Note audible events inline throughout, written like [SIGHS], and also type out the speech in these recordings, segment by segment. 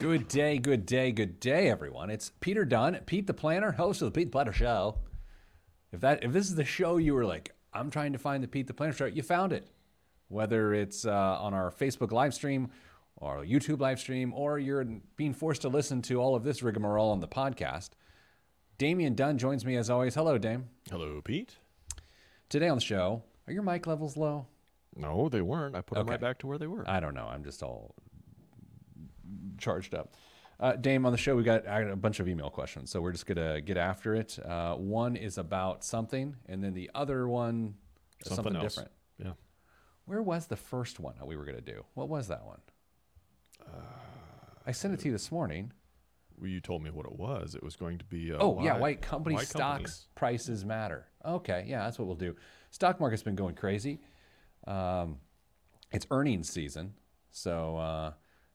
Good day, good day, good day, everyone. It's Peter Dunn, Pete the Planner, host of the Pete the Planner Show. If that if this is the show you were like, I'm trying to find the Pete the Planner Show, you found it. Whether it's uh, on our Facebook live stream or YouTube live stream, or you're being forced to listen to all of this rigmarole on the podcast. Damian Dunn joins me as always. Hello, Dame. Hello, Pete. Today on the show, are your mic levels low? No, they weren't. I put them right back to where they were. I don't know. I'm just all charged up. Uh, Dame, on the show, we got a bunch of email questions, so we're just gonna get after it. Uh, one is about something, and then the other one something, Something else. different. Yeah. Where was the first one that we were gonna do? What was that one? Uh, I sent it to you this morning. Well, you told me what it was. It was going to be. Uh, Oh yeah, why- why company why stocks companies- prices matter. Okay, yeah, that's what we'll do. Stock market's been going crazy. Um, it's earnings season, so uh,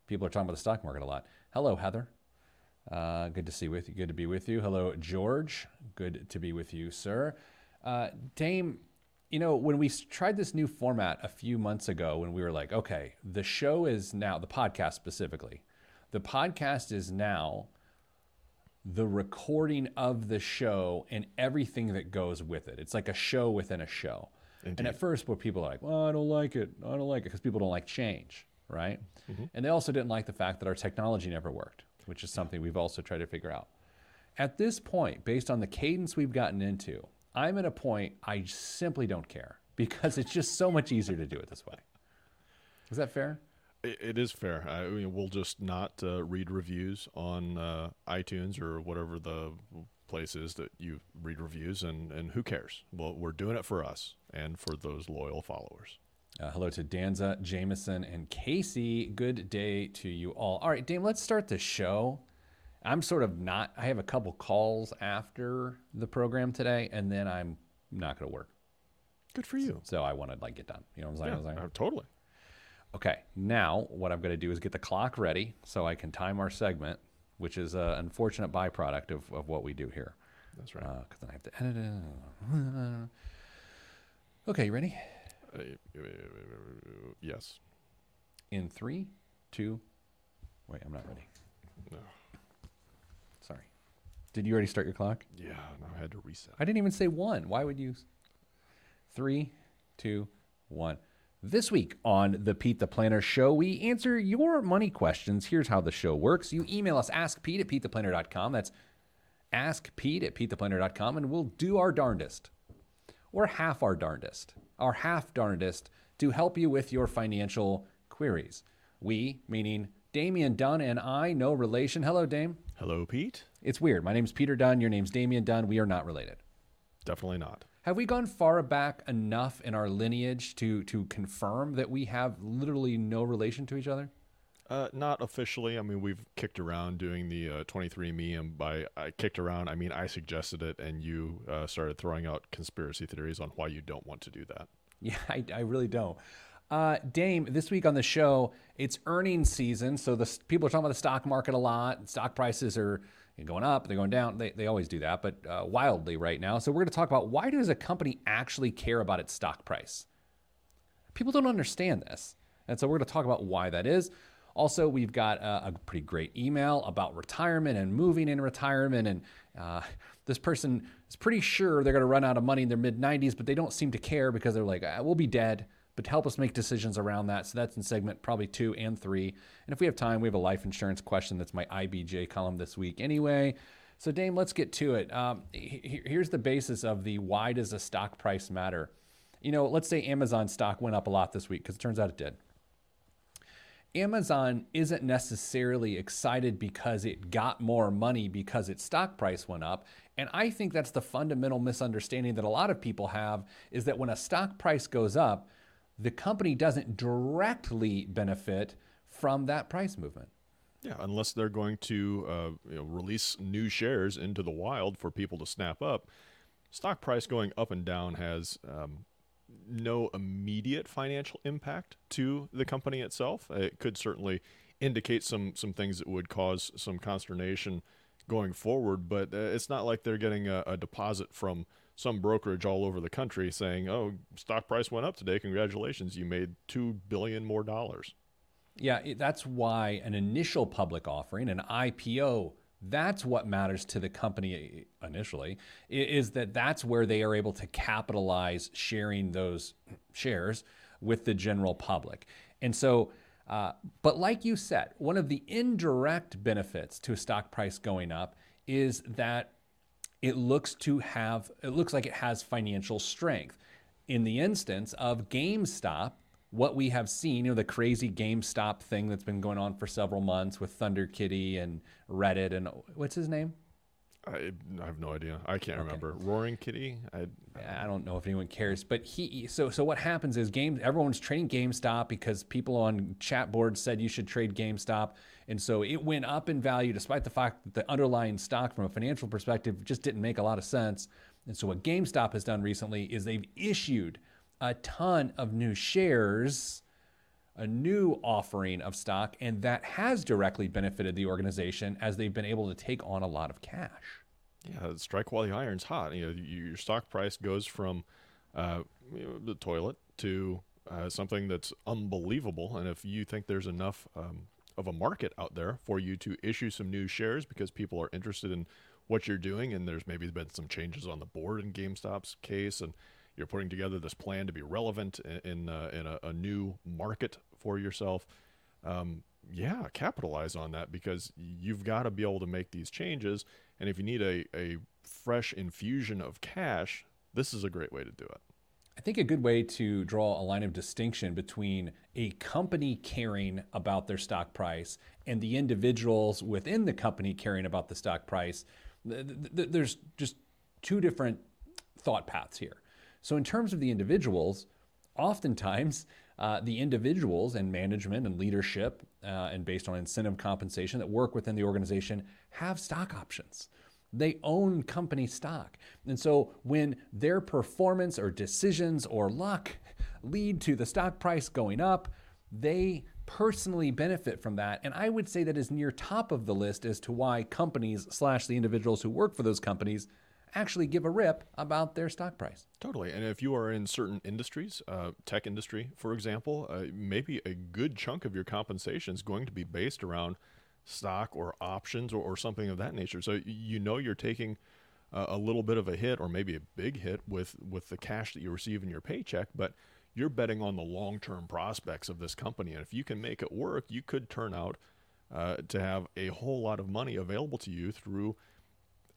people are talking about the stock market a lot. Hello, Heather. Uh, good to see with you. Good to be with you. Hello, George. Good to be with you, sir. Uh, Dame, you know when we tried this new format a few months ago, when we were like, okay, the show is now the podcast specifically. The podcast is now the recording of the show and everything that goes with it. It's like a show within a show. And at first, where people are like, "Well, I don't like it. I don't like it," because people don't like change, right? And they also didn't like the fact that our technology never worked, which is something we've also tried to figure out. At this point, based on the cadence we've gotten into, I'm at a point I simply don't care [LAUGHS] because it's just so much easier to do it this way. Is that fair? It, it is fair. I mean, we'll just not uh, read reviews on uh, iTunes or whatever the place is that you read reviews, and, and who cares? Well, we're doing it for us and for those loyal followers. Uh, hello to Danza, Jameson, and Casey. Good day to you all. All right, Dame, let's start the show. I'm sort of not, I have a couple calls after the program today, and then I'm not going to work. Good for you. So I want to like get done. You know what I'm saying? I was like, Uh, totally. Okay, now what I'm going to do is get the clock ready so I can time our segment, which is an unfortunate byproduct of, of what we do here. That's right. Because then I have to edit it. [LAUGHS] Okay, you ready? Uh, yes. In three, two, wait, I'm not ready. No. Sorry. Did you already start your clock? Yeah. No, I had to reset. I didn't even say one. Why would you? Three, two, one. This week on the Pete the Planner Show, we answer your money questions. Here's how the show works. You email us, askpete at petetheplanner.com. That's askpete at petetheplanner.com, and we'll do our darndest, or half our darndest, our half darndest, to help you with your financial queries. We, meaning Damian Dunn and I, no relation. Hello, Dame. Hello, Pete. It's weird. My name's Peter Dunn. Your name's Damian Dunn. We are not related. Definitely not. Have we gone far back enough in our lineage to to confirm that we have literally no relation to each other? Uh, not officially. I mean, we've kicked around doing the uh, 23andMe, and by I kicked around, I mean I suggested it, and you uh, started throwing out conspiracy theories on why you don't want to do that. [LAUGHS] Yeah, I, I really don't. Uh, Dame, this week on the show, it's earnings season, so the people are talking about the stock market a lot. Stock prices are going up, they're going down. They, they always do that, but uh, wildly right now. So we're going to talk about why does a company actually care about its stock price? People don't understand this. And so we're going to talk about why that is. Also, we've got a, a pretty great email about retirement and moving in retirement. And uh, this person is pretty sure they're going to run out of money in their mid 90s, but they don't seem to care because they're like, ah, we'll be dead. But help us make decisions around that. So that's in segment probably two and three. And if we have time, we have a life insurance question. That's my IBJ column this week anyway. So, Dame, let's get to it. Um, he- here's the basis of the why does a stock price matter? You know, let's say Amazon stock went up a lot this week because it turns out it did. Amazon isn't necessarily excited because it got more money because its stock price went up. And I think that's the fundamental misunderstanding that a lot of people have is that when a stock price goes up, the company doesn't directly benefit from that price movement. Yeah, unless they're going to uh, you know, release new shares into the wild for people to snap up. Stock price going up and down has um, no immediate financial impact to the company itself. It could certainly indicate some some things that would cause some consternation going forward, but uh, it's not like they're getting a, a deposit from some brokerage all over the country saying, "Oh, stock price went up today. Congratulations, you made two billion more dollars." Yeah, that's why an initial public offering, an IPO, that's what matters to the company initially, is that that's where they are able to capitalize sharing those shares with the general public. And so, uh, but like you said, one of the indirect benefits to a stock price going up is that it looks to have it looks like it has financial strength. In the instance of GameStop, what we have seen, you know, the crazy GameStop thing that's been going on for several months with Thunder Kitty and Reddit and what's his name? I, I have no idea. I can't remember. Roaring Kitty. I I don't know if anyone cares, but he so so what happens is game everyone's trading GameStop because people on chat boards said you should trade GameStop, and so it went up in value despite the fact that the underlying stock from a financial perspective just didn't make a lot of sense. And so what GameStop has done recently is they've issued a ton of new shares, a new offering of stock, and that has directly benefited the organization as they've been able to take on a lot of cash. Yeah, strike while the iron's hot. You know, your stock price goes from uh, the toilet to uh, something that's unbelievable. And if you think there's enough um, of a market out there for you to issue some new shares because people are interested in what you're doing, and there's maybe been some changes on the board in GameStop's case, and you're putting together this plan to be relevant in in, uh, in a, a new market for yourself. Um, yeah, capitalize on that because you've got to be able to make these changes. And if you need a, a fresh infusion of cash, this is a great way to do it. I think a good way to draw a line of distinction between a company caring about their stock price and the individuals within the company caring about the stock price, th- th- there's just two different thought paths here. So, in terms of the individuals, oftentimes uh, the individuals and management and leadership, uh, and based on incentive compensation that work within the organization, have stock options. They own company stock. And so when their performance or decisions or luck lead to the stock price going up, they personally benefit from that. And I would say that is near top of the list as to why companies slash the individuals who work for those companies actually give a rip about their stock price. Totally. And if you are in certain industries, uh, tech industry, for example, uh, maybe a good chunk of your compensation is going to be based around stock or options or, or something of that nature. So you know you're taking uh, a little bit of a hit or maybe a big hit with, with the cash that you receive in your paycheck, but you're betting on the long term prospects of this company. And if you can make it work, you could turn out uh, to have a whole lot of money available to you through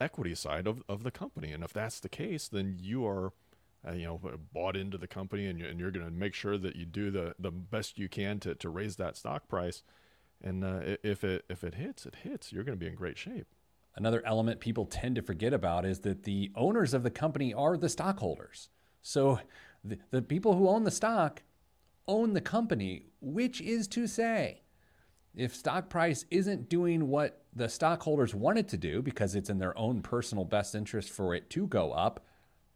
equity side of, of the company. And if that's the case, then you are, uh, you know, bought into the company and you're, and you're going to make sure that you do the, the best you can to, to raise that stock price. And uh, if it if it hits, it hits. You're going to be in great shape. Another element people tend to forget about is that the owners of the company are the stockholders. So the, the people who own the stock own the company, which is to say, if stock price isn't doing what the stockholders want it to do because it's in their own personal best interest for it to go up,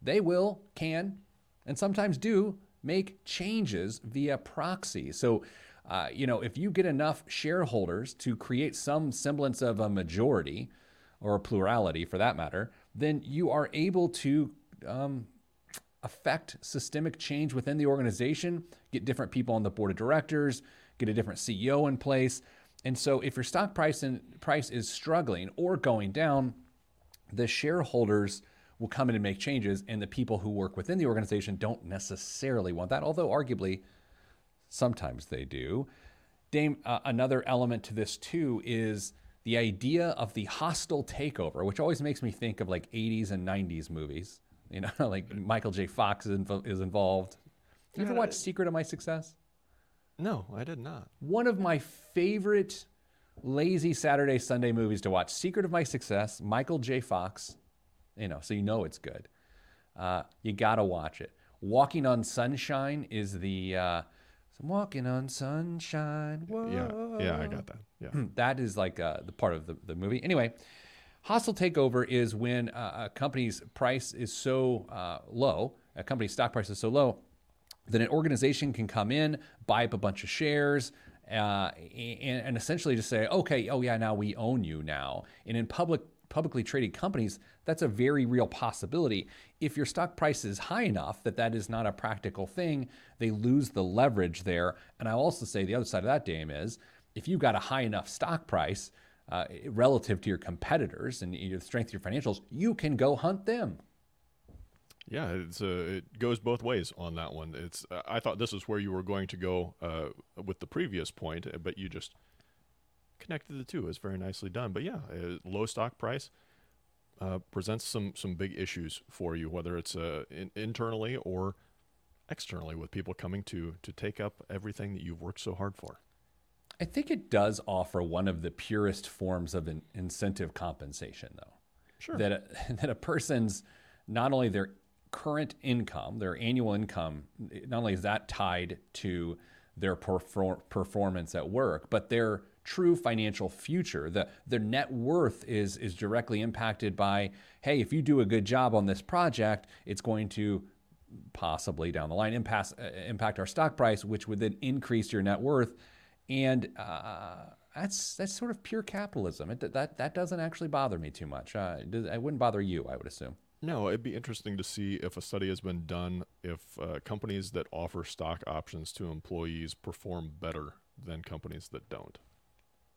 they will, can, and sometimes do make changes via proxy. So, uh, you know, if you get enough shareholders to create some semblance of a majority or a plurality for that matter, then you are able to um, affect systemic change within the organization, get different people on the board of directors, get a different CEO in place. And so if your stock price and price is struggling or going down, the shareholders will come in and make changes and the people who work within the organization don't necessarily want that, although arguably sometimes they do. Dame, uh, another element to this too is the idea of the hostile takeover, which always makes me think of like 80s and 90s movies. You know, [LAUGHS] like Michael J. Fox is, invo- is involved. You ever watch Secret of My Success? No, I did not. One of my favorite lazy Saturday, Sunday movies to watch. Secret of My Success, Michael J. Fox. You know, so you know it's good. Uh, you gotta watch it. Walking on Sunshine is the uh, I'm walking on sunshine. Whoa. Yeah, yeah, I got that. Yeah. that is like uh, the part of the, the movie. Anyway, hostile takeover is when uh, a company's price is so uh, low, a company's stock price is so low, that an organization can come in, buy up a bunch of shares, uh, and, and essentially just say, okay, oh yeah, now we own you now. And in public publicly traded companies, that's a very real possibility. If your stock price is high enough that that is not a practical thing, they lose the leverage there. And I also say the other side of that, Dame, is if you've got a high enough stock price uh, relative to your competitors and the strength of your financials, you can go hunt them. Yeah, it's uh, it goes both ways on that one. It's uh, I thought this is where you were going to go uh, with the previous point, uh, but you just connected the two. It's very nicely done. But yeah, uh, low stock price uh, presents some some big issues for you, whether it's in, internally or externally, with people coming to to take up everything that you've worked so hard for. I think it does offer one of the purest forms of an incentive compensation, though. Sure. That a, [LAUGHS] that a person's not only their current income, their annual income, not only is that tied to their perfor- performance at work, but their true financial future. The their net worth is is directly impacted by, hey, if you do a good job on this project, it's going to possibly down the line impact uh, impact our stock price, which would then increase your net worth, and uh, that's that's sort of pure capitalism. It, that that doesn't actually bother me too much. Uh, it wouldn't bother you, I would assume. No, it'd be interesting to see if a study has been done if uh, companies that offer stock options to employees perform better than companies that don't.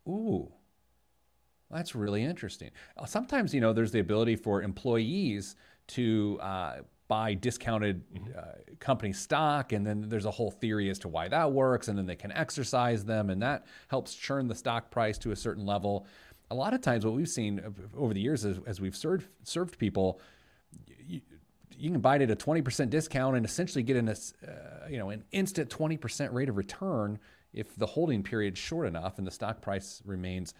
Ooh, that's really interesting. Uh, sometimes, you know, there's the ability for employees to uh, buy discounted mm-hmm. uh, company stock, and then there's a whole theory as to why that works, and then they can exercise them, and that helps churn the stock price to a certain level. A lot of times, what we've seen over the years as, as we've served served people you, you can buy it at a 20% discount and essentially get an, uh, you know, an instant 20% rate of return if the holding period is short enough and the stock price remains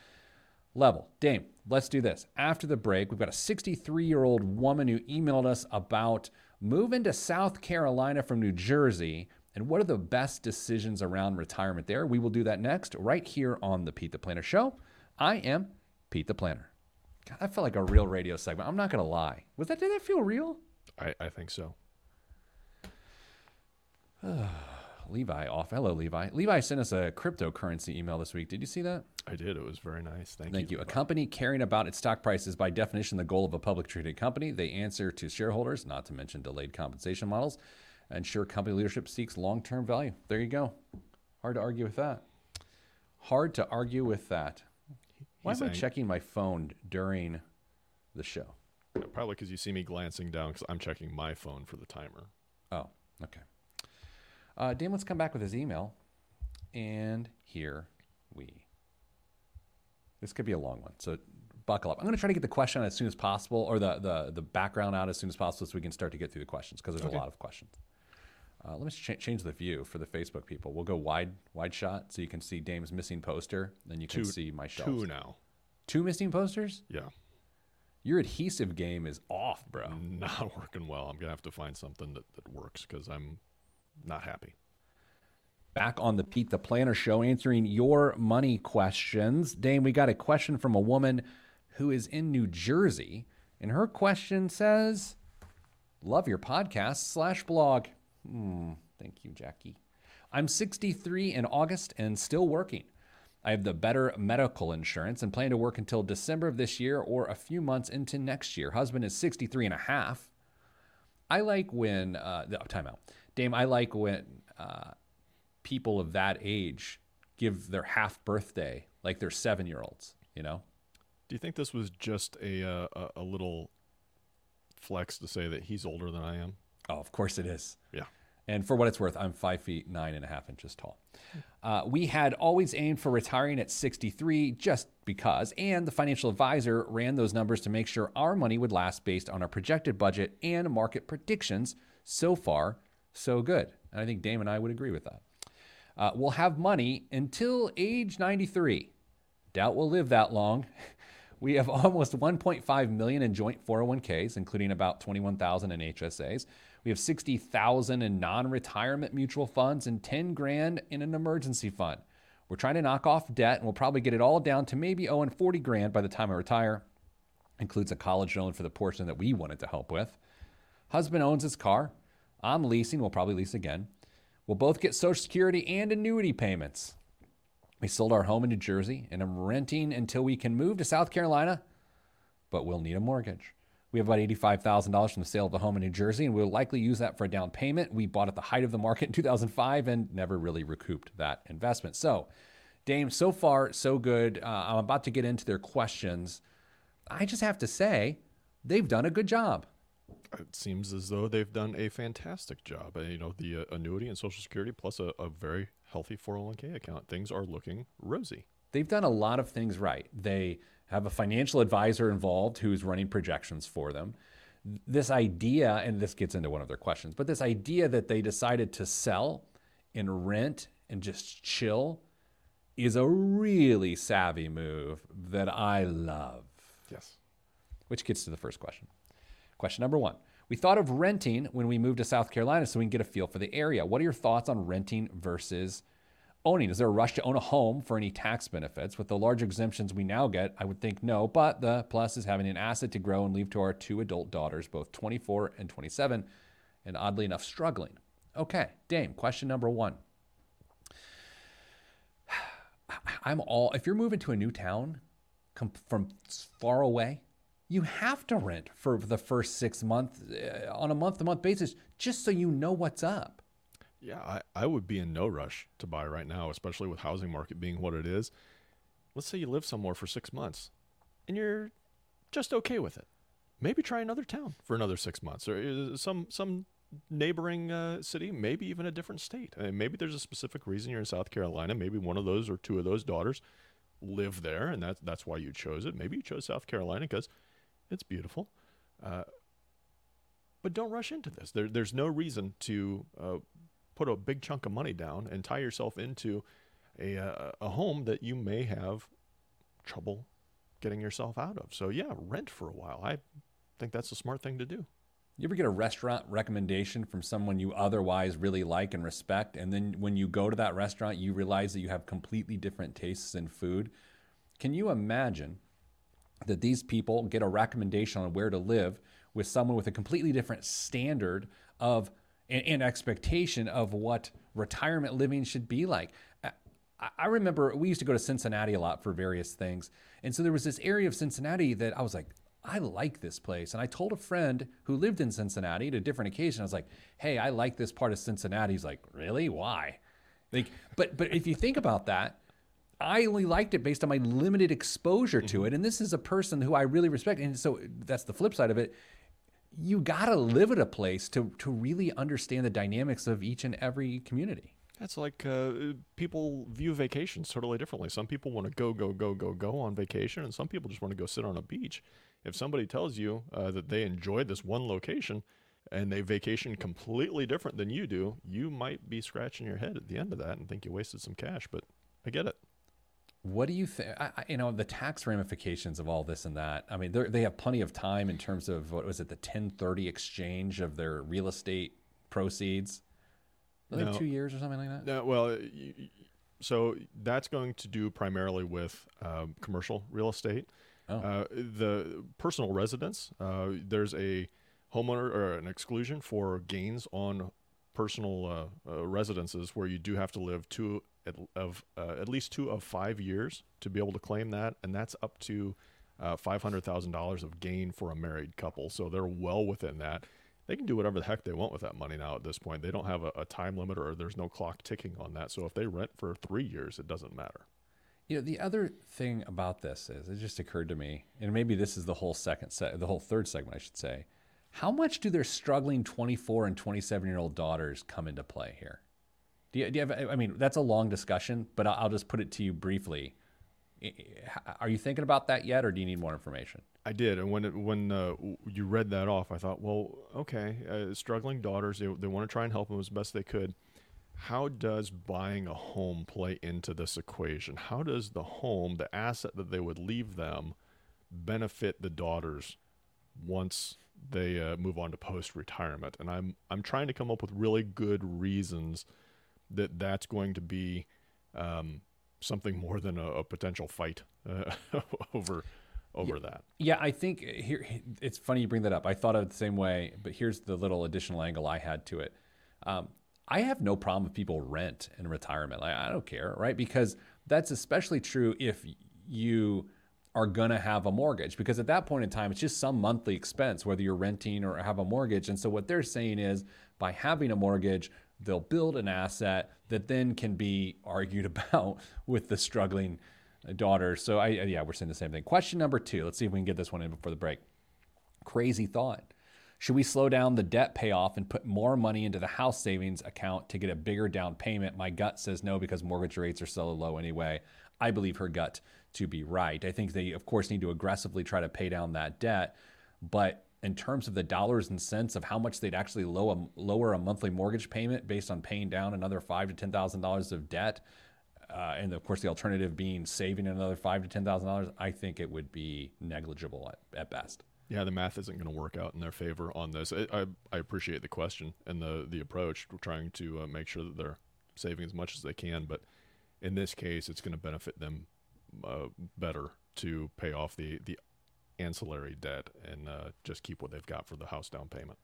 level. Dame, let's do this. After the break, we've got a 63 year old woman who emailed us about moving to South Carolina from New Jersey and what are the best decisions around retirement there. We will do that next, right here on the Pete the Planner Show. I am Pete the Planner. God, that felt like a real radio segment. I'm not gonna lie. Was that did that feel real? I, I think so. [SIGHS] Levi off. Hello, Levi. Levi sent us a cryptocurrency email this week. Did you see that? I did. It was very nice. Thank, Thank you. you. A company caring about its stock price is by definition the goal of a public traded company. They answer to shareholders, not to mention delayed compensation models. Ensure company leadership seeks long term value. There you go. Hard to argue with that. Hard to argue with that. Why am I checking my phone during the show? Probably because you see me glancing down because I'm checking my phone for the timer. Oh, okay. Uh, Dan, let's come back with his email. And here we. This could be a long one, so buckle up. I'm going to try to get the question out as soon as possible, or the, the, the background out as soon as possible, so we can start to get through the questions because there's okay. a lot of questions. Uh, let me ch- change the view for the Facebook people. We'll go wide wide shot so you can see Dame's missing poster. Then you can two, see my shelves. Two now. Two missing posters? Yeah. Your adhesive game is off, bro. Not [LAUGHS] working well. I'm gonna have to find something that, that works because I'm not happy. Back on the Pete the Planner show, answering your money questions. Dame, we got a question from a woman who is in New Jersey, and her question says, "Love your podcast slash blog." Hmm, thank you, Jackie. I'm 63 in August and still working. I have the better medical insurance and plan to work until December of this year or a few months into next year. Husband is 63 and a half. I like when, uh, oh, time out. Dame, I like when uh, people of that age give their half birthday like they're seven year olds, you know? Do you think this was just a, uh, a little flex to say that he's older than I am? Oh, of course it is. Yeah. And for what it's worth, I'm five feet nine and a half inches tall. Uh, we had always aimed for retiring at 63 just because, and the financial advisor ran those numbers to make sure our money would last based on our projected budget and market predictions. So far, so good. And I think Dame and I would agree with that. Uh, we'll have money until age 93. Doubt we'll live that long. [LAUGHS] We have almost 1.5 million in joint 401ks, including about 21,000 in HSAs. We have 60,000 in non-retirement mutual funds and 10 grand in an emergency fund. We're trying to knock off debt and we'll probably get it all down to maybe owing 40 grand by the time I retire. Includes a college loan for the portion that we wanted to help with. Husband owns his car. I'm leasing. We'll probably lease again. We'll both get Social Security and annuity payments. We sold our home in New Jersey and I'm renting until we can move to South Carolina. but we'll need a mortgage. We have about $85,000 from the sale of the home in New Jersey, and we'll likely use that for a down payment. We bought at the height of the market in 2005 and never really recouped that investment. So, Dame, so far, so good. Uh, I'm about to get into their questions. I just have to say, they've done a good job. It seems as though they've done a fantastic job. Uh, you know, the uh, annuity and Social Security plus a, a very healthy 401k account. Things are looking rosy. They've done a lot of things right. They have a financial advisor involved who's running projections for them. This idea, and this gets into one of their questions, but this idea that they decided to sell and rent and just chill is a really savvy move that I love. Yes. Which gets to the first question. Question number one. We thought of renting when we moved to South Carolina so we can get a feel for the area. What are your thoughts on renting versus owning? Is there a rush to own a home for any tax benefits? With the large exemptions we now get, I would think no, but the plus is having an asset to grow and leave to our two adult daughters, both 24 and 27, and oddly enough, struggling. Okay, Dame, question number one. [SIGHS] I'm all, if you're moving to a new town from far away, you have to rent for the first six months uh, on a month to month basis just so you know what's up. Yeah, I, I would be in no rush to buy right now, especially with housing market being what it is. Let's say you live somewhere for six months and you're just okay with it. Maybe try another town for another six months or uh, some some neighboring uh, city, maybe even a different state. I mean, maybe there's a specific reason you're in South Carolina. Maybe one of those or two of those daughters live there, and that's that's why you chose it. Maybe you chose South Carolina because it's beautiful. Uh, but don't rush into this. There, there's no reason to uh, put a big chunk of money down and tie yourself into a, uh, a home that you may have trouble getting yourself out of. So, yeah, rent for a while. I think that's a smart thing to do. You ever get a restaurant recommendation from someone you otherwise really like and respect, and then when you go to that restaurant, you realize that you have completely different tastes in food? Can you imagine that these people get a recommendation on where to live with someone with a completely different standard of and, expectation of what retirement living should be like? I remember we used to go to Cincinnati a lot for various things. And so there was this area of Cincinnati that I was like, I like this place. And I told a friend who lived in Cincinnati at a different occasion, I was like, hey, I like this part of Cincinnati. He's like, really? Why? Like, but but if you think about that, I only liked it based on my limited exposure to mm-hmm. it. And this is a person who I really respect. And so that's the flip side of it. You got to live at a place to, to really understand the dynamics of each and every community. That's like uh, people view vacations totally differently. Some people want to go, go, go, go, go on vacation, and some people just want to go sit on a beach. If somebody tells you uh, that they enjoyed this one location and they vacation completely different than you do, you might be scratching your head at the end of that and think you wasted some cash. But I get it. What do you think? You know, the tax ramifications of all this and that. I mean, they have plenty of time in terms of what was it, the 1030 exchange of their real estate proceeds. Like no, two years or something like that. No, well, so that's going to do primarily with um, commercial real estate. Oh. Uh, the personal residence, uh, there's a homeowner or an exclusion for gains on personal uh, uh residences where you do have to live two of uh, at least two of five years to be able to claim that, and that's up to five hundred thousand dollars of gain for a married couple. So they're well within that. They can do whatever the heck they want with that money now at this point. They don't have a, a time limit or there's no clock ticking on that. So if they rent for three years, it doesn't matter. You know, the other thing about this is it just occurred to me, and maybe this is the whole second set, the whole third segment, I should say. How much do their struggling 24 and 27 year old daughters come into play here? Do you, do you have, I mean, that's a long discussion, but I'll just put it to you briefly. Are you thinking about that yet, or do you need more information? I did, and when it, when uh, you read that off, I thought, well, okay, uh, struggling daughters, they, they want to try and help them as best they could how does buying a home play into this equation? How does the home, the asset that they would leave them, benefit the daughters once they uh, move on to post retirement? And I'm I'm trying to come up with really good reasons that that's going to be um, something more than a, a potential fight uh, [LAUGHS] over over yeah, that. Yeah, I think here it's funny you bring that up. I thought of it the same way, but here's the little additional angle I had to it. Um, I have no problem if people rent in retirement. Like, I don't care, right? Because that's especially true if you are going to have a mortgage because at that point in time, it's just some monthly expense, whether you're renting or have a mortgage. And so what they're saying is by having a mortgage, they'll build an asset that then can be argued [LAUGHS] about with the struggling daughter. So I, yeah, we're saying the same thing. Question number two. Let's see if we can get this one in before the break. Crazy thought. Should we slow down the debt payoff and put more money into the house savings account to get a bigger down payment? My gut says no because mortgage rates are so low anyway. I believe her gut to be right. I think they, of course, need to aggressively try to pay down that debt. But in terms of the dollars and cents of how much they'd actually lower, lower a monthly mortgage payment based on paying down another five to ten thousand dollars of debt, uh, and of course the alternative being saving another five to ten thousand dollars, I think it would be negligible at, at best. Yeah, the math isn't going to work out in their favor on this. I, I, I, appreciate the question and the the approach. We're trying to uh, make sure that they're saving as much as they can, but in this case, it's going to benefit them uh, better to pay off the the ancillary debt and uh, just keep what they've got for the house down payment.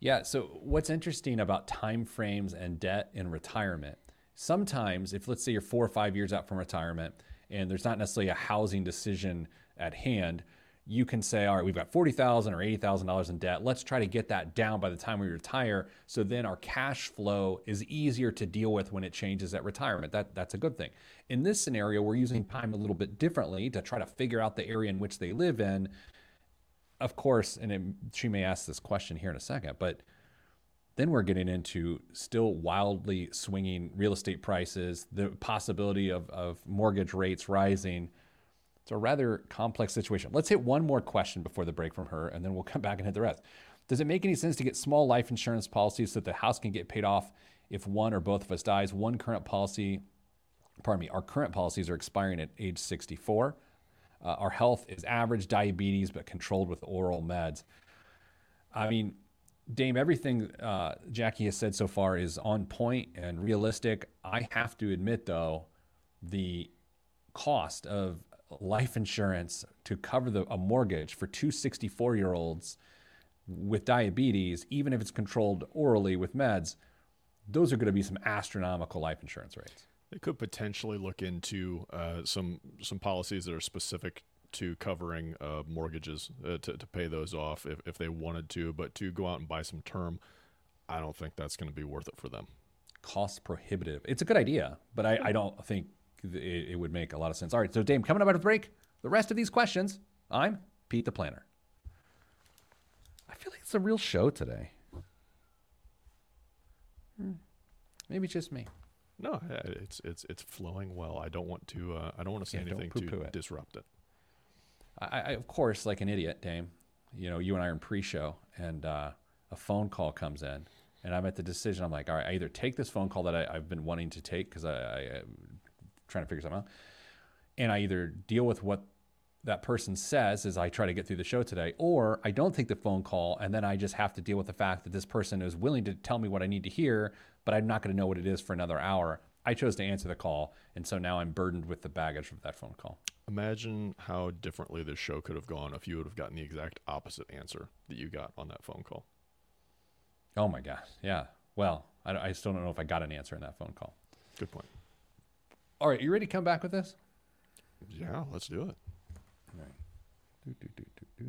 Yeah. So what's interesting about time frames and debt in retirement? Sometimes, if let's say you're four or five years out from retirement, and there's not necessarily a housing decision at hand, you can say, all right, we've got 40,000 or eighty thousand dollars in debt. Let's try to get that down by the time we retire. So then our cash flow is easier to deal with when it changes at retirement. That that's a good thing. In this scenario, we're using time a little bit differently to try to figure out the area in which they live in. Of course, and it, she may ask this question here in a second, but then we're getting into still wildly swinging real estate prices, the possibility of, of mortgage rates rising it's a rather complex situation. Let's hit one more question before the break from her, and then we'll come back and hit the rest. Does it make any sense to get small life insurance policies so that the house can get paid off if one or both of us dies? One current policy, pardon me, our current policies are expiring at age 64. Uh, our health is average diabetes, but controlled with oral meds. I mean, Dame, everything uh, Jackie has said so far is on point and realistic. I have to admit, though, the cost of life insurance to cover the, a mortgage for two 64 year olds with diabetes, even if it's controlled orally with meds, those are going to be some astronomical life insurance rates. They could potentially look into uh, some some policies that are specific to covering uh, mortgages uh, to, to pay those off if, if they wanted to, but to go out and buy some term, I don't think that's going to be worth it for them. Cost prohibitive. It's a good idea, but I, I don't think it, it would make a lot of sense. All right, so Dame, coming up out of the break, the rest of these questions, I'm Pete the Planner. I feel like it's a real show today. Hmm. Maybe just me. No, it's it's it's flowing well. I don't want to uh, I don't want to say yeah, anything to it. disrupt it. I, I, of course, like an idiot, Dame. You know, you and I are in pre-show, and uh, a phone call comes in, and I'm at the decision. I'm like, all right, I either take this phone call that I, have been wanting to take because I, I, trying to figure something out. And I either deal with what that person says as I try to get through the show today, or I don't take the phone call and then I just have to deal with the fact that this person is willing to tell me what I need to hear, but I'm not going to know what it is for another hour. I chose to answer the call, and so now I'm burdened with the baggage of that phone call. Imagine how differently this show could have gone if you would have gotten the exact opposite answer that you got on that phone call. Oh my gosh, yeah. Well, I, I still don't know if I got an answer in that phone call. Good point. All right, you ready to come back with this? Yeah, let's do it. All right. Do, do, do,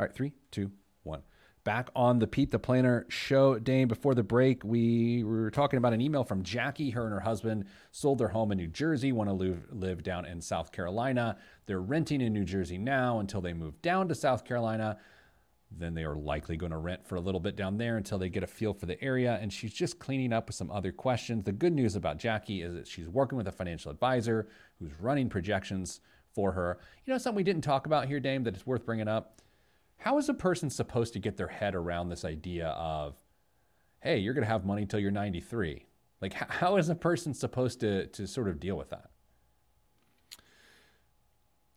All right, three, two, one. Back on the Pete the Planner show, Dane. Before the break, we were talking about an email from Jackie. Her and her husband sold their home in New Jersey, want to live, live down in South Carolina. They're renting in New Jersey now until they move down to South Carolina then they are likely going to rent for a little bit down there until they get a feel for the area. And she's just cleaning up with some other questions. The good news about Jackie is that she's working with a financial advisor who's running projections for her. You know, something we didn't talk about here, Dame, that it's worth bringing up. How is a person supposed to get their head around this idea of, hey, you're going to have money until you're 93? Like, how is a person supposed to, to sort of deal with that?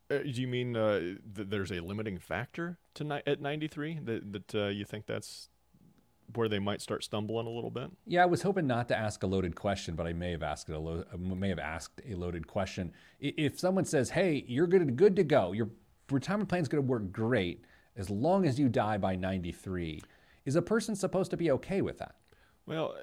Uh, do you mean uh, there's a limiting factor to ni- at 93 that that uh, you think that's where they might start stumbling a little bit? Yeah, I was hoping not to ask a loaded question, but I may have asked a lo- may have asked a loaded question. If someone says, "Hey, you're good good to go. Your retirement plan is going to work great as long as you die by 93," is a person supposed to be okay with that? Well,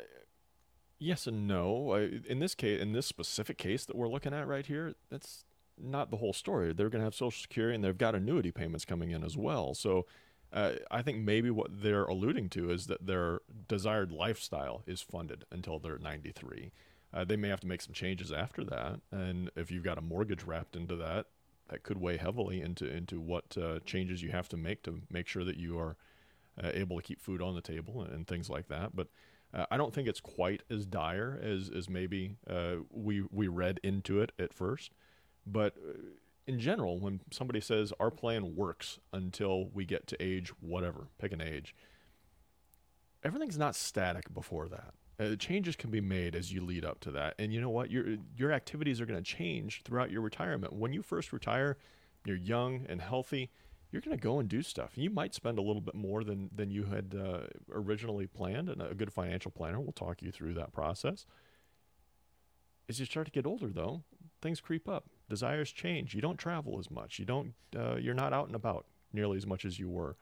yes and no. In this case, in this specific case that we're looking at right here, that's not the whole story. They're going to have Social Security and they've got annuity payments coming in as well. So uh, I think maybe what they're alluding to is that their desired lifestyle is funded until they're 93. Uh, they may have to make some changes after that, and if you've got a mortgage wrapped into that, that could weigh heavily into into what uh, changes you have to make to make sure that you are uh, able to keep food on the table and, and things like that. But uh, I don't think it's quite as dire as as maybe uh, we we read into it at first. But uh, in general, when somebody says our plan works until we get to age whatever, pick an age, everything's not static before that. Uh, changes can be made as you lead up to that, and you know what? Your your activities are going to change throughout your retirement. When you first retire, you're young and healthy. You're going to go and do stuff. You might spend a little bit more than than you had uh, originally planned, and a good financial planner will talk you through that process. As you start to get older, though, things creep up. Desires change. You don't travel as much. You don't. Uh, you're not out and about nearly as much as you were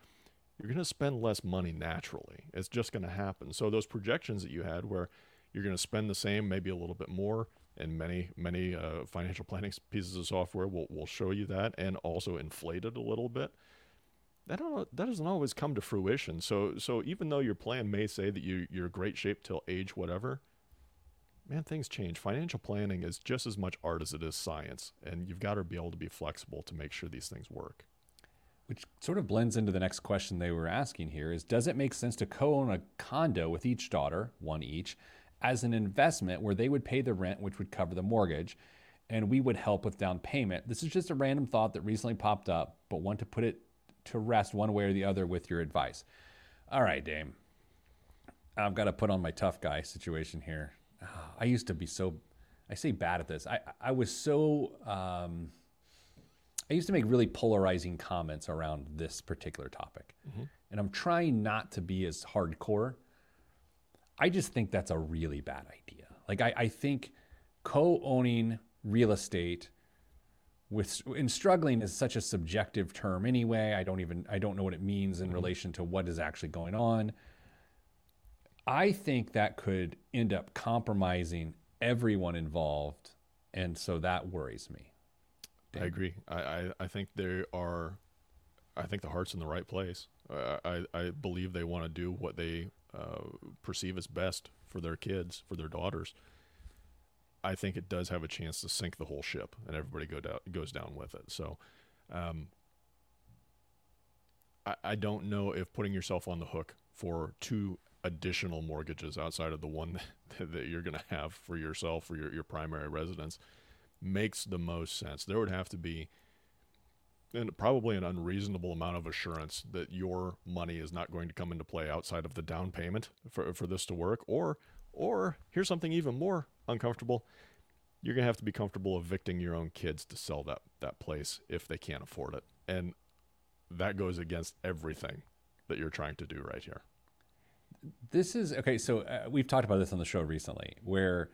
you're going to spend less money naturally. It's just going to happen. So those projections that you had where you're going to spend the same, maybe a little bit more, and many many uh, financial [LAUGHS] planning pieces of software will, will show you that and also inflate it a little bit. That don't that doesn't always come to fruition. So so even though your plan may say that you you're great shape till age whatever, man, things change. Financial planning is just as much art as it is science, and you've got to be able to be flexible to make sure these things work. Which sort of blends into the next question they were asking here is does it make sense to co-own a condo with each daughter one each as an investment where they would pay the rent which would cover the mortgage and we would help with down payment? This is just a random thought that recently popped up but want to put it to rest one way or the other with your advice. All right dame. I've got to put on my tough guy situation here i used to be so i say bad at this i, I was so um, I used to make really polarizing comments around this particular topic. Mm-hmm. And I'm trying not to be as hardcore. I just think that's a really bad idea. Like, I, I think co owning real estate with in struggling is such a subjective term anyway. I don't even I don't know what it means in mm-hmm. relation to what is actually going on. I think that could end up compromising everyone involved, and so that worries me. I agree. I, I, I think they are. I think the heart's in the right place. Uh, I I believe they want to do what they uh, perceive as best for their kids, for their daughters. I think it does have a chance to sink the whole ship, and everybody go down goes down with it. So, um, I I don't know if putting yourself on the hook for two additional mortgages outside of the one [LAUGHS] that, that you're going to have for yourself for your, your primary residence makes the most sense. There would have to be and probably an unreasonable amount of assurance that your money is not going to come into play outside of the down payment for, for this to work or or here's something even more uncomfortable. You're going to have to be comfortable evicting your own kids to sell that that place if they can't afford it. And that goes against everything that you're trying to do right here this is okay so uh, we've talked about this on the show recently where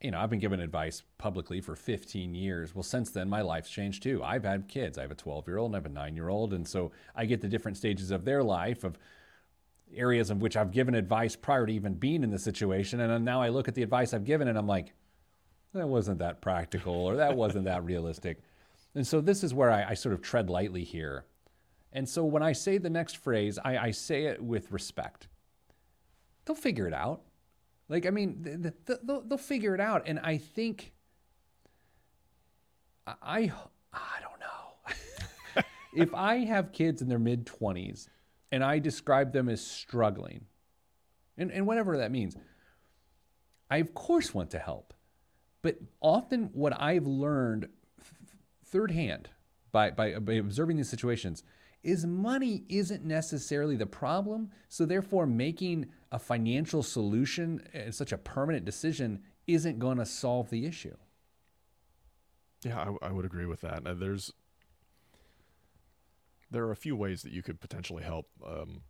you know, I've been giving advice publicly for 15 years. Well, since then, my life's changed too. I've had kids. I have a 12 year old and I have a nine year old. And so I get the different stages of their life, of areas in which I've given advice prior to even being in the situation. And now I look at the advice I've given and I'm like, that wasn't that practical or that wasn't that realistic. And so this is where I, I, sort of tread lightly here. And so when I say the next phrase, I, I say it with respect. They'll figure it out. Like, I mean, they'll, they'll figure it out. And I think, I, I don't know. [LAUGHS] if I have kids in their mid 20s and I describe them as struggling, and, and whatever that means, I of course want to help. But often, what I've learned third hand by, by, by observing these situations is money isn't necessarily the problem. So, therefore, making a financial solution, uh, such a permanent decision, isn't going to solve the issue. Yeah, I, I would agree with that. there's there are a few ways that you could potentially help um,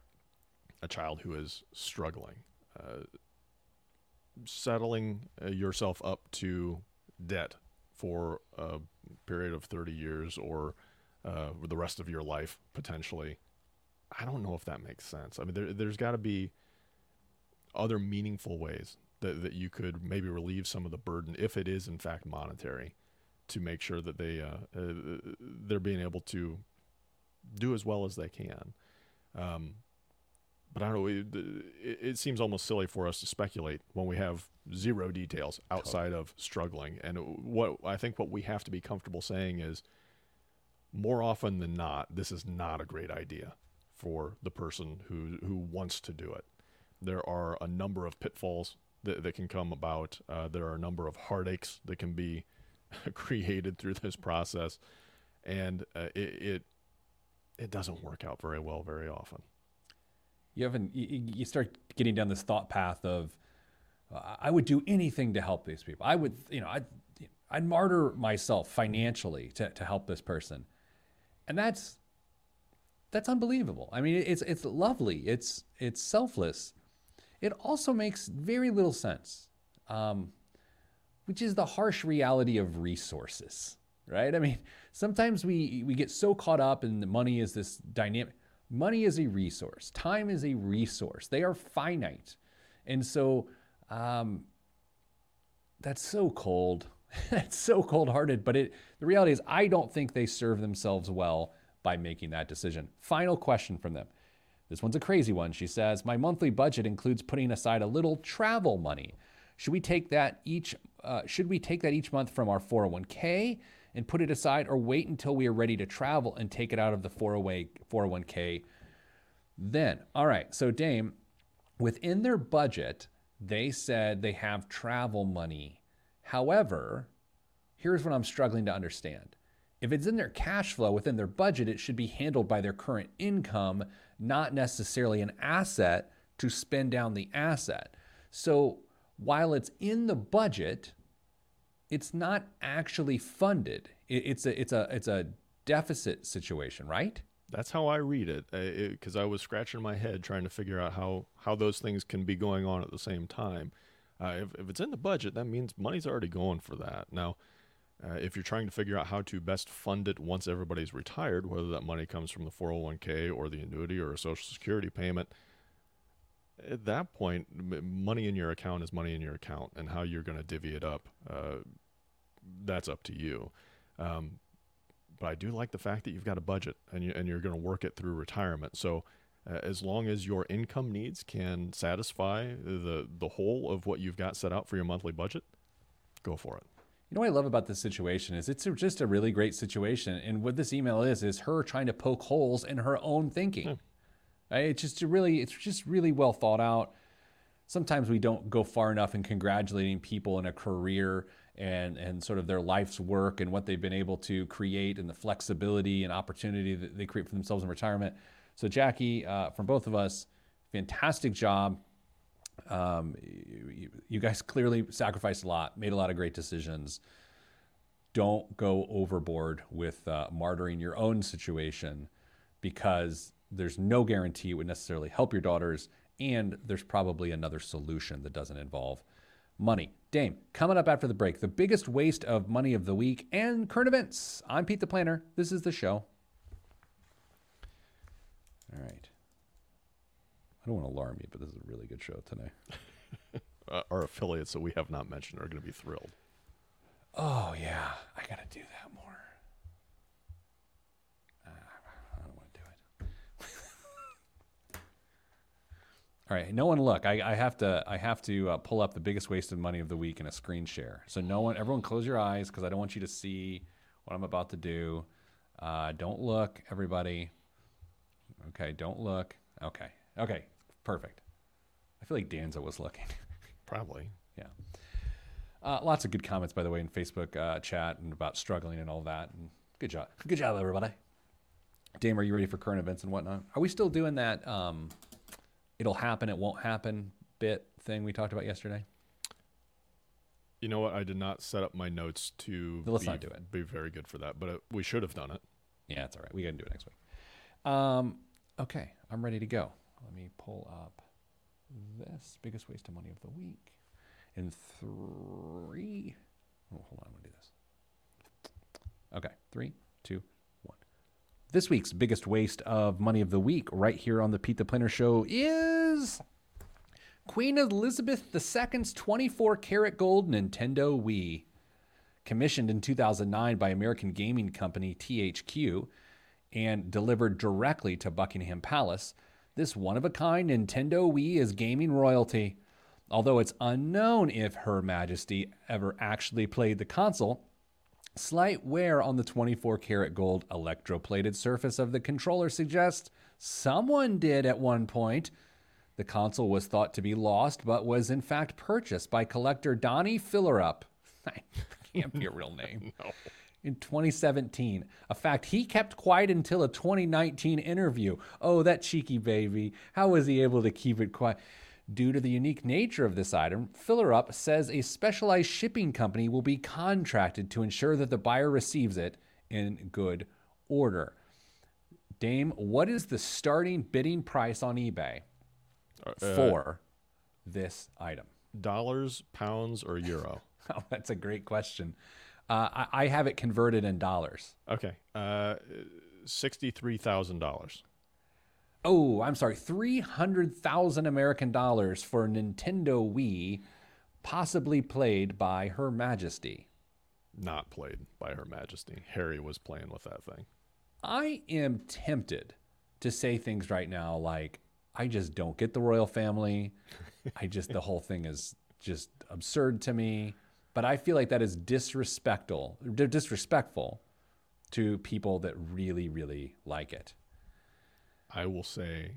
a child who is struggling. Uh, settling uh, yourself up to debt for a period of 30 years or uh, the rest of your life potentially. I don't know if that makes sense. I mean, there, there's got to be other meaningful ways that, that you could maybe relieve some of the burden if it is in fact monetary to make sure that they uh, uh, they're being able to do as well as they can. Um, but I don't know. It, it, seems almost silly for us to speculate when we have zero details outside totally. of struggling. And what I think what we have to be comfortable saying is, more often than not, this is not a great idea for the person who who wants to do it. There are a number of pitfalls that, that can come about. Uh, there are a number of heartaches that can be [LAUGHS] created through this process, and uh, it, it it doesn't work out very well very often. You haven't. You, start getting down this thought path of, I would do anything to help these people. I would, you know, I'd I'd martyr myself financially to to help this person, and that's that's unbelievable. I mean, it's it's lovely. It's it's selfless. It also makes very little sense, um, which is the harsh reality of resources, right? I mean, sometimes we we get so caught up in the money is this dynamic. Money is a resource. Time is a resource. They are finite, and so um, that's so cold. [LAUGHS] that's so cold-hearted. But it the reality is, I don't think they serve themselves well by making that decision. Final question from them. This one's a crazy one. She says, My monthly budget includes putting aside a little travel money. Should we take that each uh, should we take that each month from our 401k and put it aside or wait until we are ready to travel and take it out of the 401k then? All right. So Dame, within their budget, they said they have travel money. However, here's what I'm struggling to understand. If it's in their cash flow within their budget, it should be handled by their current income, not necessarily an asset to spend down the asset. So while it's in the budget, it's not actually funded. It's a it's a it's a deficit situation, right? That's how I read it, because I was scratching my head trying to figure out how how those things can be going on at the same time. Uh, if, if it's in the budget, that means money's already going for that. Now, uh, if you're trying to figure out how to best fund it once everybody's retired, whether that money comes from the 401k or the annuity or a social security payment, at that point, money in your account is money in your account, and how you're going to divvy it up, uh, that's up to you. Um, but I do like the fact that you've got a budget and, you, and you're going to work it through retirement. So, uh, as long as your income needs can satisfy the the whole of what you've got set out for your monthly budget, go for it. You know what I love about this situation is it's just a really great situation, and what this email is is her trying to poke holes in her own thinking. Hmm. Right? It's just really, it's just really well thought out. Sometimes we don't go far enough in congratulating people in a career and and sort of their life's work and what they've been able to create and the flexibility and opportunity that they create for themselves in retirement. So Jackie, uh, from both of us, fantastic job. Um, you, you, guys clearly sacrificed a lot, made a lot of great decisions. Don't go overboard with uh, martyring your own situation because there's no guarantee it would necessarily help your daughters, and there's probably another solution that doesn't involve money. Dame, coming up after the break, the biggest waste of money of the week and current events. I'm Pete the Planner. This is the show. All right. I don't want to alarm you, but this is a really good show today. [LAUGHS] uh, our affiliates that we have not mentioned are going to be thrilled. Oh yeah, I got to do that more. Uh, I don't want to do it. [LAUGHS] All right, no one look. I, I have to. I have to uh, pull up the biggest waste of money of the week in a screen share. So no one, everyone, close your eyes because I don't want you to see what I'm about to do. Uh, don't look, everybody. Okay, don't look. Okay, okay. Perfect. I feel like Danza was looking. [LAUGHS] Probably. Yeah. Uh, lots of good comments, by the way, in Facebook uh, chat and about struggling and all that. And good job. Good job, everybody. Dame, are you ready for current events and whatnot? Are we still doing that um, it'll happen, it won't happen bit thing we talked about yesterday? You know what? I did not set up my notes to let's be, not do it. be very good for that, but it, we should have done it. Yeah, it's all right. We to do it next week. Um, okay, I'm ready to go. Let me pull up this biggest waste of money of the week. In three, oh, hold on, I'm gonna do this. Okay, three, two, one. This week's biggest waste of money of the week, right here on the Pete the Planner Show, is Queen Elizabeth II's 24 karat gold Nintendo Wii. commissioned in 2009 by American gaming company THQ and delivered directly to Buckingham Palace, this one of a kind Nintendo Wii is gaming royalty. Although it's unknown if Her Majesty ever actually played the console, slight wear on the 24 karat gold electroplated surface of the controller suggests someone did at one point. The console was thought to be lost, but was in fact purchased by collector Donnie Fillerup. [LAUGHS] can't be a [LAUGHS] real name. No. In 2017, a fact he kept quiet until a 2019 interview. Oh, that cheeky baby. How was he able to keep it quiet? Due to the unique nature of this item, Fillerup says a specialized shipping company will be contracted to ensure that the buyer receives it in good order. Dame, what is the starting bidding price on eBay Uh, for this item? dollars, pounds, or euro? [LAUGHS] That's a great question. Uh, I, I have it converted in dollars. Okay. Uh, sixty-three thousand dollars. Oh, I'm sorry, 300,000 American dollars for a Nintendo Wii, possibly played by Her Majesty. Not played by Her Majesty. Harry was playing with that thing. I am tempted to say things right now like, I just don't get the royal family. I just, the whole thing is just absurd to me. But I feel like that is disrespectful, disrespectful to people that really, really like it. I will say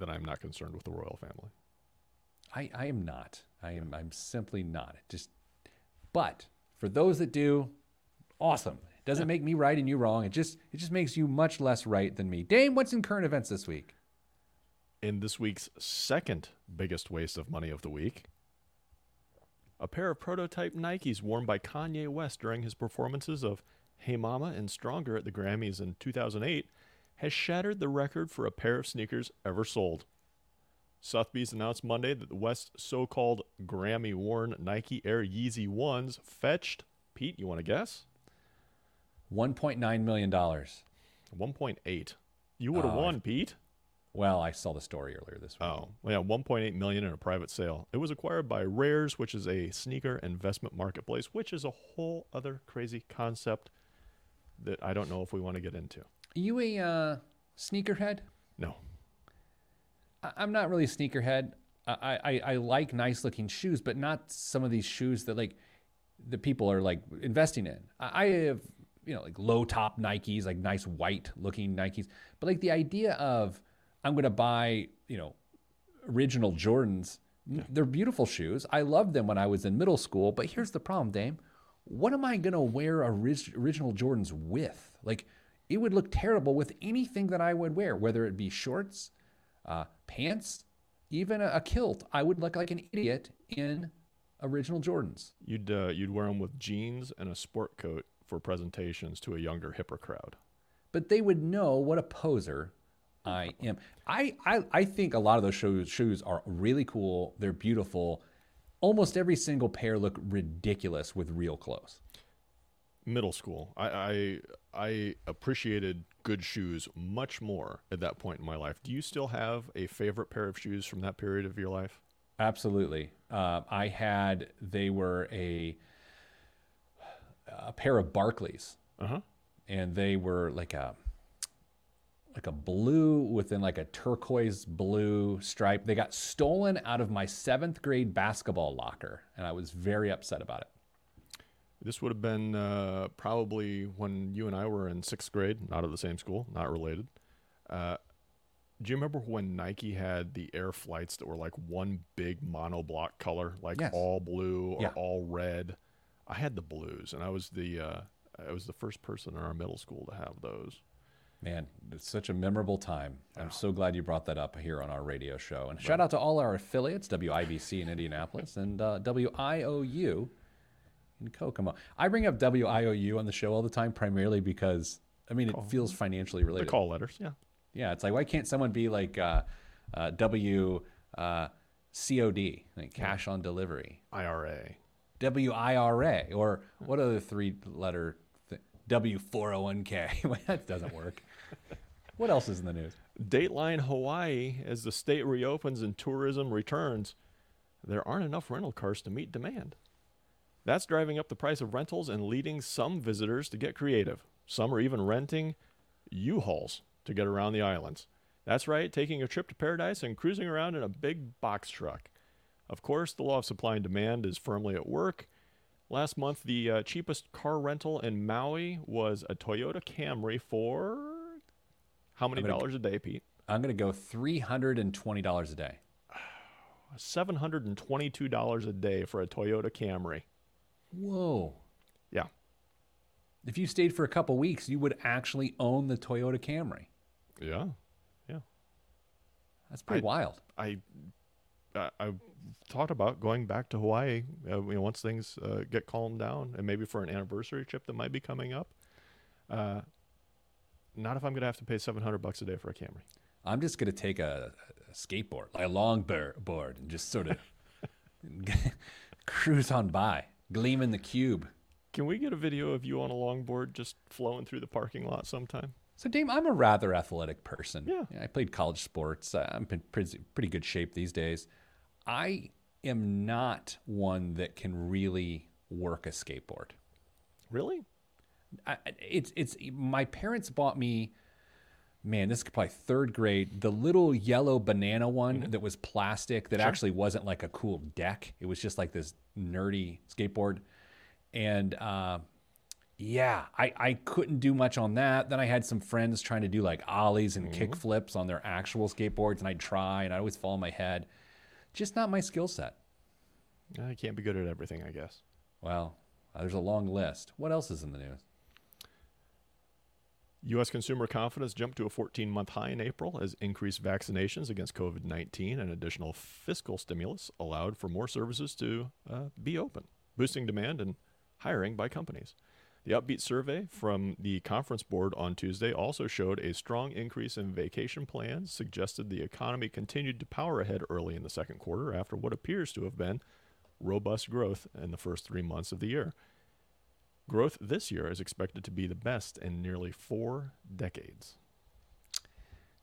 that I'm not concerned with the royal family. I, I am not. I am I'm simply not. It just but for those that do, awesome. It doesn't make me right and you wrong. It just it just makes you much less right than me. Dame, what's in current events this week? In this week's second biggest waste of money of the week, a pair of prototype Nikes worn by Kanye West during his performances of Hey Mama and Stronger at the Grammys in 2008 has shattered the record for a pair of sneakers ever sold. Sotheby's announced Monday that the West's so called Grammy worn Nike Air Yeezy 1s fetched, Pete, you want to guess? $1.9 million. 1.8. You would have Oh, won, Pete. Well, I saw the story earlier this week. Oh, yeah, 1.8 million in a private sale. It was acquired by Rares, which is a sneaker investment marketplace, which is a whole other crazy concept that I don't know if we want to get into. Are you a uh, sneakerhead? No. I- I'm not really a sneakerhead. I, I, I like nice looking shoes, but not some of these shoes that like the people are like investing in. I I have you know like low top Nikes, like nice white looking Nikes, but like the idea of I'm going to buy you know original Jordans. n- They're beautiful shoes. I loved them when I was in middle school. But here's the problem, Dame. What am I going to wear orig- original Jordans with? Like, it would look terrible with anything that I would wear, whether it be shorts, uh, pants, even a, a kilt. I would look like an idiot in original Jordans. You'd uh, you'd wear them with jeans and a sport coat for presentations to a younger, hipper crowd. But they would know what a poser I am. I, I, I think a lot of those shoes, shoes are really cool. They're beautiful. Almost every single pair look ridiculous with real clothes. Middle school, I, I I appreciated good shoes much more at that point in my life. Do you still have a favorite pair of shoes from that period of your life? Absolutely. Uh, I had, they were a, a pair of Barkleys. Uh huh. and they were like a like a blue within like a turquoise blue stripe. They got stolen out of my seventh grade basketball locker, and I was very upset about it. This would have been uh, probably when you and I were in sixth grade, not at the same school, not related. Uh, do you remember when Nike had the Air Flights that were like one big monoblock color, like Yes. all blue or Yeah. all red? I had the blues, and I was the uh, I was the first person in our middle school to have those. Man, it's such a memorable time. I'm so glad you brought that up here on our radio show. And shout out to all our affiliates, WIBC in Indianapolis and uh, WIOU in Kokomo. I bring up WIOU on the show all the time primarily because, I mean, it feels financially related. The call letters, yeah. Yeah, it's like why can't someone be like uh, uh, W uh, COD, like cash on delivery, IRA. WIRA, or what other three letter W401k? [LAUGHS] That doesn't work. [LAUGHS] what else is in the news? Dateline Hawaii, as the state reopens and tourism returns, there aren't enough rental cars to meet demand. That's driving up the price of rentals and leading some visitors to get creative. Some are even renting U-Hauls to get around the islands. That's right, taking a trip to paradise and cruising around in a big box truck. Of course, the law of supply and demand is firmly at work. Last month, the uh, cheapest car rental in Maui was a Toyota Camry for how many dollars a day, Pete? I'm going to go $320 a day. $722 a day for a Toyota Camry. Whoa. Yeah. If you stayed for a couple weeks, you would actually own the Toyota Camry. Yeah. Yeah. That's pretty I- wild. I I thought about going back to Hawaii. Uh, you know, once things uh, get calmed down, and maybe for an anniversary trip that might be coming up. Uh, not if I'm going to have to pay 700 bucks a day for a Camry. I'm just going to take a, a skateboard, like a long board, and just sort of [LAUGHS] cruise on by, gleam in the cube. Can we get a video of you on a longboard just flowing through the parking lot sometime? So, Dame, I'm a rather athletic person. Yeah. I played college sports. I'm in pretty, pretty good shape these days. I am not one that can really work a skateboard. Really? I, it's it's my parents bought me man this is probably third grade the little yellow banana one that was plastic that actually wasn't like a cool deck. It was just like this nerdy skateboard. And uh, yeah I, I couldn't do much on that. Then i had some friends trying to do like ollies and kick flips on their actual skateboards and i'd try and I'd always fall on my head. Just not my skill set. I can't be good at everything, I guess. well there's a long list. What else is in the news U.S. consumer confidence jumped to a 14 month high in April as increased vaccinations against COVID 19 and additional fiscal stimulus allowed for more services to uh, be open, boosting demand and hiring by companies. The Upbeat survey from the Conference Board on Tuesday also showed a strong increase in vacation plans, suggested the economy continued to power ahead early in the second quarter after what appears to have been robust growth in the first three months of the year. Growth this year is expected to be the best in nearly four decades.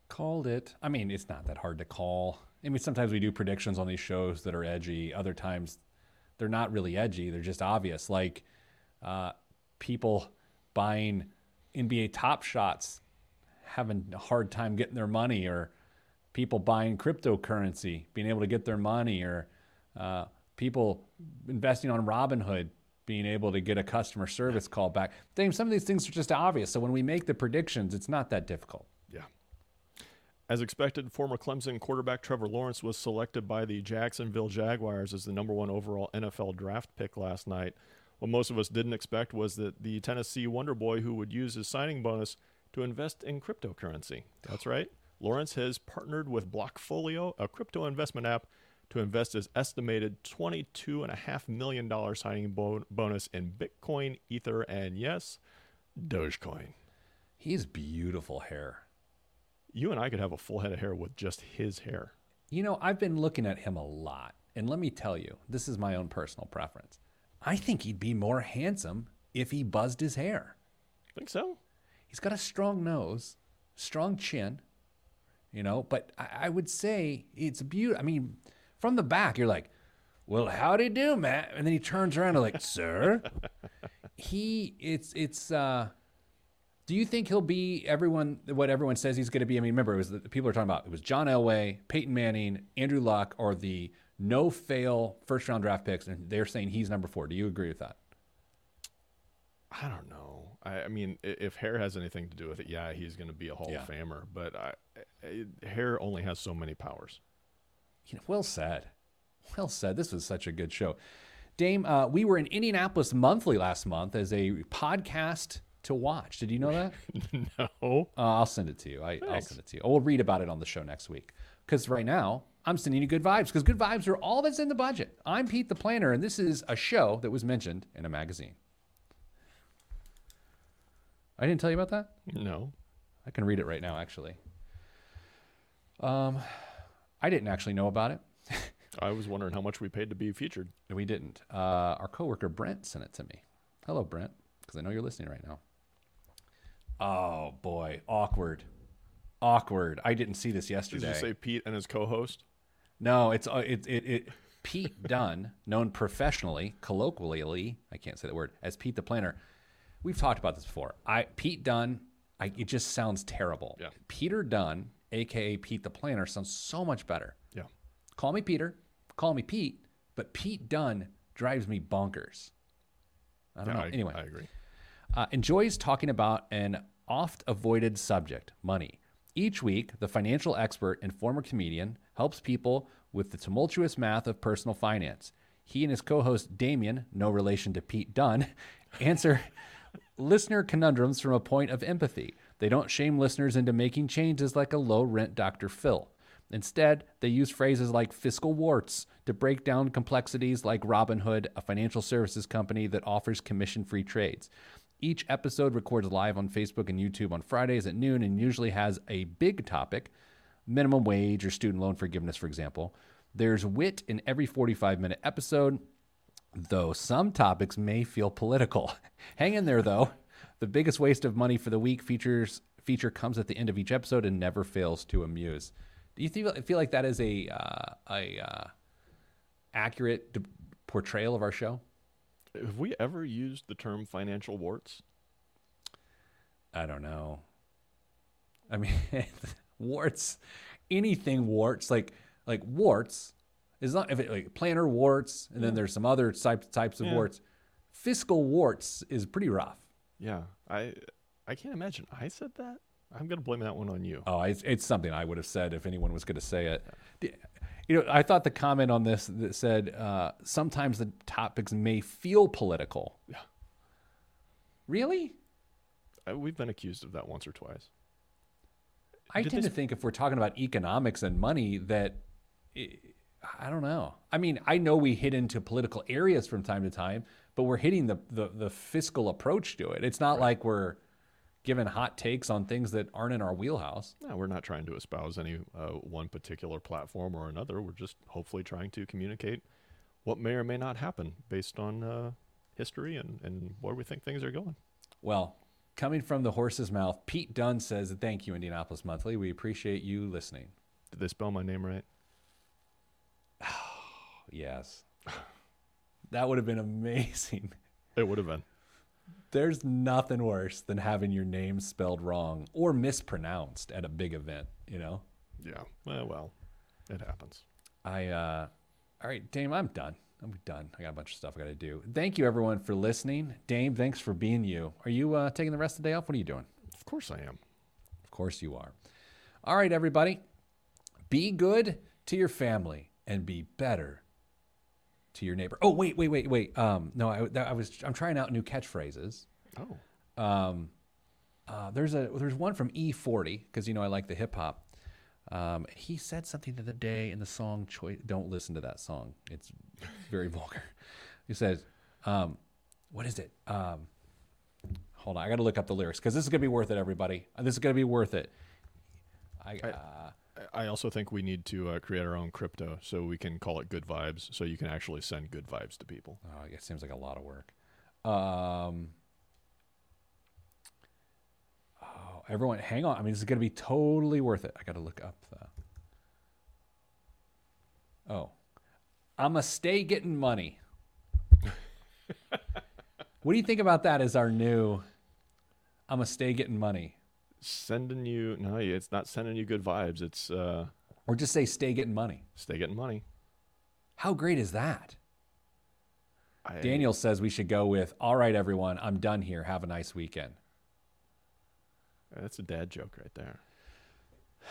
Called it. I mean, it's not that hard to call. I mean, sometimes we do predictions on these shows that are edgy. Other times, they're not really edgy. They're just obvious. Like uh, people buying NBA Top Shots having a hard time getting their money, or people buying cryptocurrency being able to get their money, or uh, people investing on Robinhood being able to get a customer service call back. Dame, some of these things are just obvious. So when we make the predictions, it's not that difficult. Yeah. As expected, former Clemson quarterback Trevor Lawrence was selected by the Jacksonville Jaguars as the number one overall NFL draft pick last night. What most of us didn't expect was that the Tennessee Wonder Boy, who would use his signing bonus to invest in cryptocurrency. That's right. Lawrence has partnered with Blockfolio, a crypto investment app, to invest his estimated $22.5 million signing bo- bonus in Bitcoin, Ether, and yes, Dogecoin. He has beautiful hair. You and I could have a full head of hair with just his hair. You know, I've been looking at him a lot. And let me tell you, this is my own personal preference. I think he'd be more handsome if he buzzed his hair. Think so? He's got a strong nose, strong chin, you know, but I, I would say it's beautiful. I mean, from the back, you're like, well, howdy do, Matt? And then he turns around and like, sir, he, it's, it's, uh, do you think he'll be everyone, what everyone says he's going to be? I mean, remember, it was the people are talking about, it was John Elway, Peyton Manning, Andrew Luck, or the no fail first round draft picks. And they're saying he's number four. Do you agree with that? I don't know. I, I mean, if hair has anything to do with it, yeah, he's going to be a Hall Yeah. of Famer. But I, I, hair only has so many powers. You know, well said. Well said. This was such a good show. Dame, uh, we were in Indianapolis monthly last month as a podcast to watch. Did you know that? [LAUGHS] no. Uh, I'll send it to you. I, I'll send it to you. We'll read about it on the show next week. Because right now, I'm sending you good vibes because good vibes are all that's in the budget. I'm Pete the Planner, and this is a show that was mentioned in a magazine. I didn't tell you about that? No. I can read it right now, actually. Um, I didn't actually know about it. [LAUGHS] I was wondering how much we paid to be featured. We didn't. Uh, our coworker Brent sent it to me. Hello, Brent, because I know you're listening right now. Oh boy, awkward, awkward. I didn't see this yesterday. Did you say Pete and his co-host? no, it's uh, it, it it Pete Dunn, known professionally, colloquially, I can't say the word, as Pete the Planner. We've talked about this before. I Pete Dunn, I, it just sounds terrible. Yeah. Peter Dunn, aka Pete the Planner, sounds so much better. Yeah. Call me Peter, call me Pete, but Pete Dunn drives me bonkers. I don't know. I, anyway, I agree. uh, enjoys talking about an oft avoided subject money. Each week, the financial expert and former comedian helps people with the tumultuous math of personal finance. He and his co host Damian, no relation to Pete Dunn, [LAUGHS] answer [LAUGHS] listener conundrums from a point of empathy. They don't shame listeners into making changes like a low rent Dr. Phil. Instead, they use phrases like fiscal warts to break down complexities like Robinhood, a financial services company that offers commission free trades. Each episode records live on Facebook and YouTube on Fridays at noon and usually has a big topic minimum wage or student loan forgiveness, for example. There's wit in every 45 minute episode, though some topics may feel political. [LAUGHS] Hang in there, though. The biggest waste of money for the week features feature comes at the end of each episode and never fails to amuse. Do you feel, feel like that is a uh, a uh, accurate d- portrayal of our show? Have we ever used the term financial warts? I don't know. I mean, [LAUGHS] warts, anything warts, like like warts is not if it like planner warts, and then there's some other types types of Yeah. warts. Fiscal warts is pretty rough. Yeah. I I can't imagine I said that. I'm gonna blame that one on you. Oh, it's, it's something I would have said if anyone was going to say it. D- You know, I thought the comment on this that said uh, sometimes the topics may feel political. Yeah. Really? Uh, We've been accused of that once or twice. I Did tend they to think if we're talking about economics and money, that i I don't know. I mean, I know we hit into political areas from time to time, but we're hitting the the, the fiscal approach to it. It's not like we're giving hot takes on things that aren't in our wheelhouse. No, we're not trying to espouse any uh, one particular platform or another. We're just hopefully trying to communicate what may or may not happen based on uh, history and, and where we think things are going. Well, coming from the horse's mouth, Pete Dunn says, "Thank you, Indianapolis Monthly. We appreciate you listening." Did they spell my name right? [SIGHS] Yes, [LAUGHS] that would have been amazing. It would have been. There's nothing worse than having your name spelled wrong or mispronounced at a big event. You know. Yeah. Well, well, it happens. I uh all right, Dame, I'm done. I'm done. I got a bunch of stuff I got to do. Thank you everyone for listening. Dame, thanks for being you. Are you uh, taking the rest of the day off? What are you doing? Of course I am. Of course you are. All right, everybody. Be good to your family and be better to your neighbor. Oh, wait, wait, wait, wait. Um, no, I, that- I was I'm trying out new catchphrases. Oh. Um, uh, there's a there's one from E-40 because you know I like the hip hop. Um, he said something the other day in the song choice. Don't listen to that song. It's very [LAUGHS] vulgar. He says, um, "What is it?" Um, hold on, I got to look up the lyrics because this is gonna be worth it, everybody. This is gonna be worth it. I- uh, I- also think we need to uh, create our own crypto so we can call it good vibes so you can actually send good vibes to people. oh, it seems like a lot of work. Um, oh, everyone, hang on. I mean, this is gonna be totally worth it. I got to look up the. Oh, I'ma stay getting money. [LAUGHS] what do you think about that as our new? I'ma stay getting money, Sending you, no, it's not sending you good vibes. It's uh, or just say stay getting money. stay getting money. How great is that? I, Daniel says we should go with, "All right, everyone, I'm done here. Have a nice weekend." That's a dad joke right there. [SIGHS]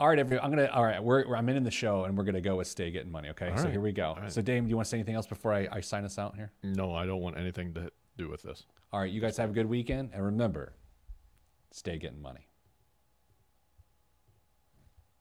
All right, everyone. I'm gonna. All right, we're, we're I'm in the show, and we're gonna go with stay getting money. Okay, All so right. here we go. right. So, Dame, do you want to say anything else before I, I sign us out here? No, I don't want anything to do with this. All right, you guys have a good weekend, and remember, stay getting money.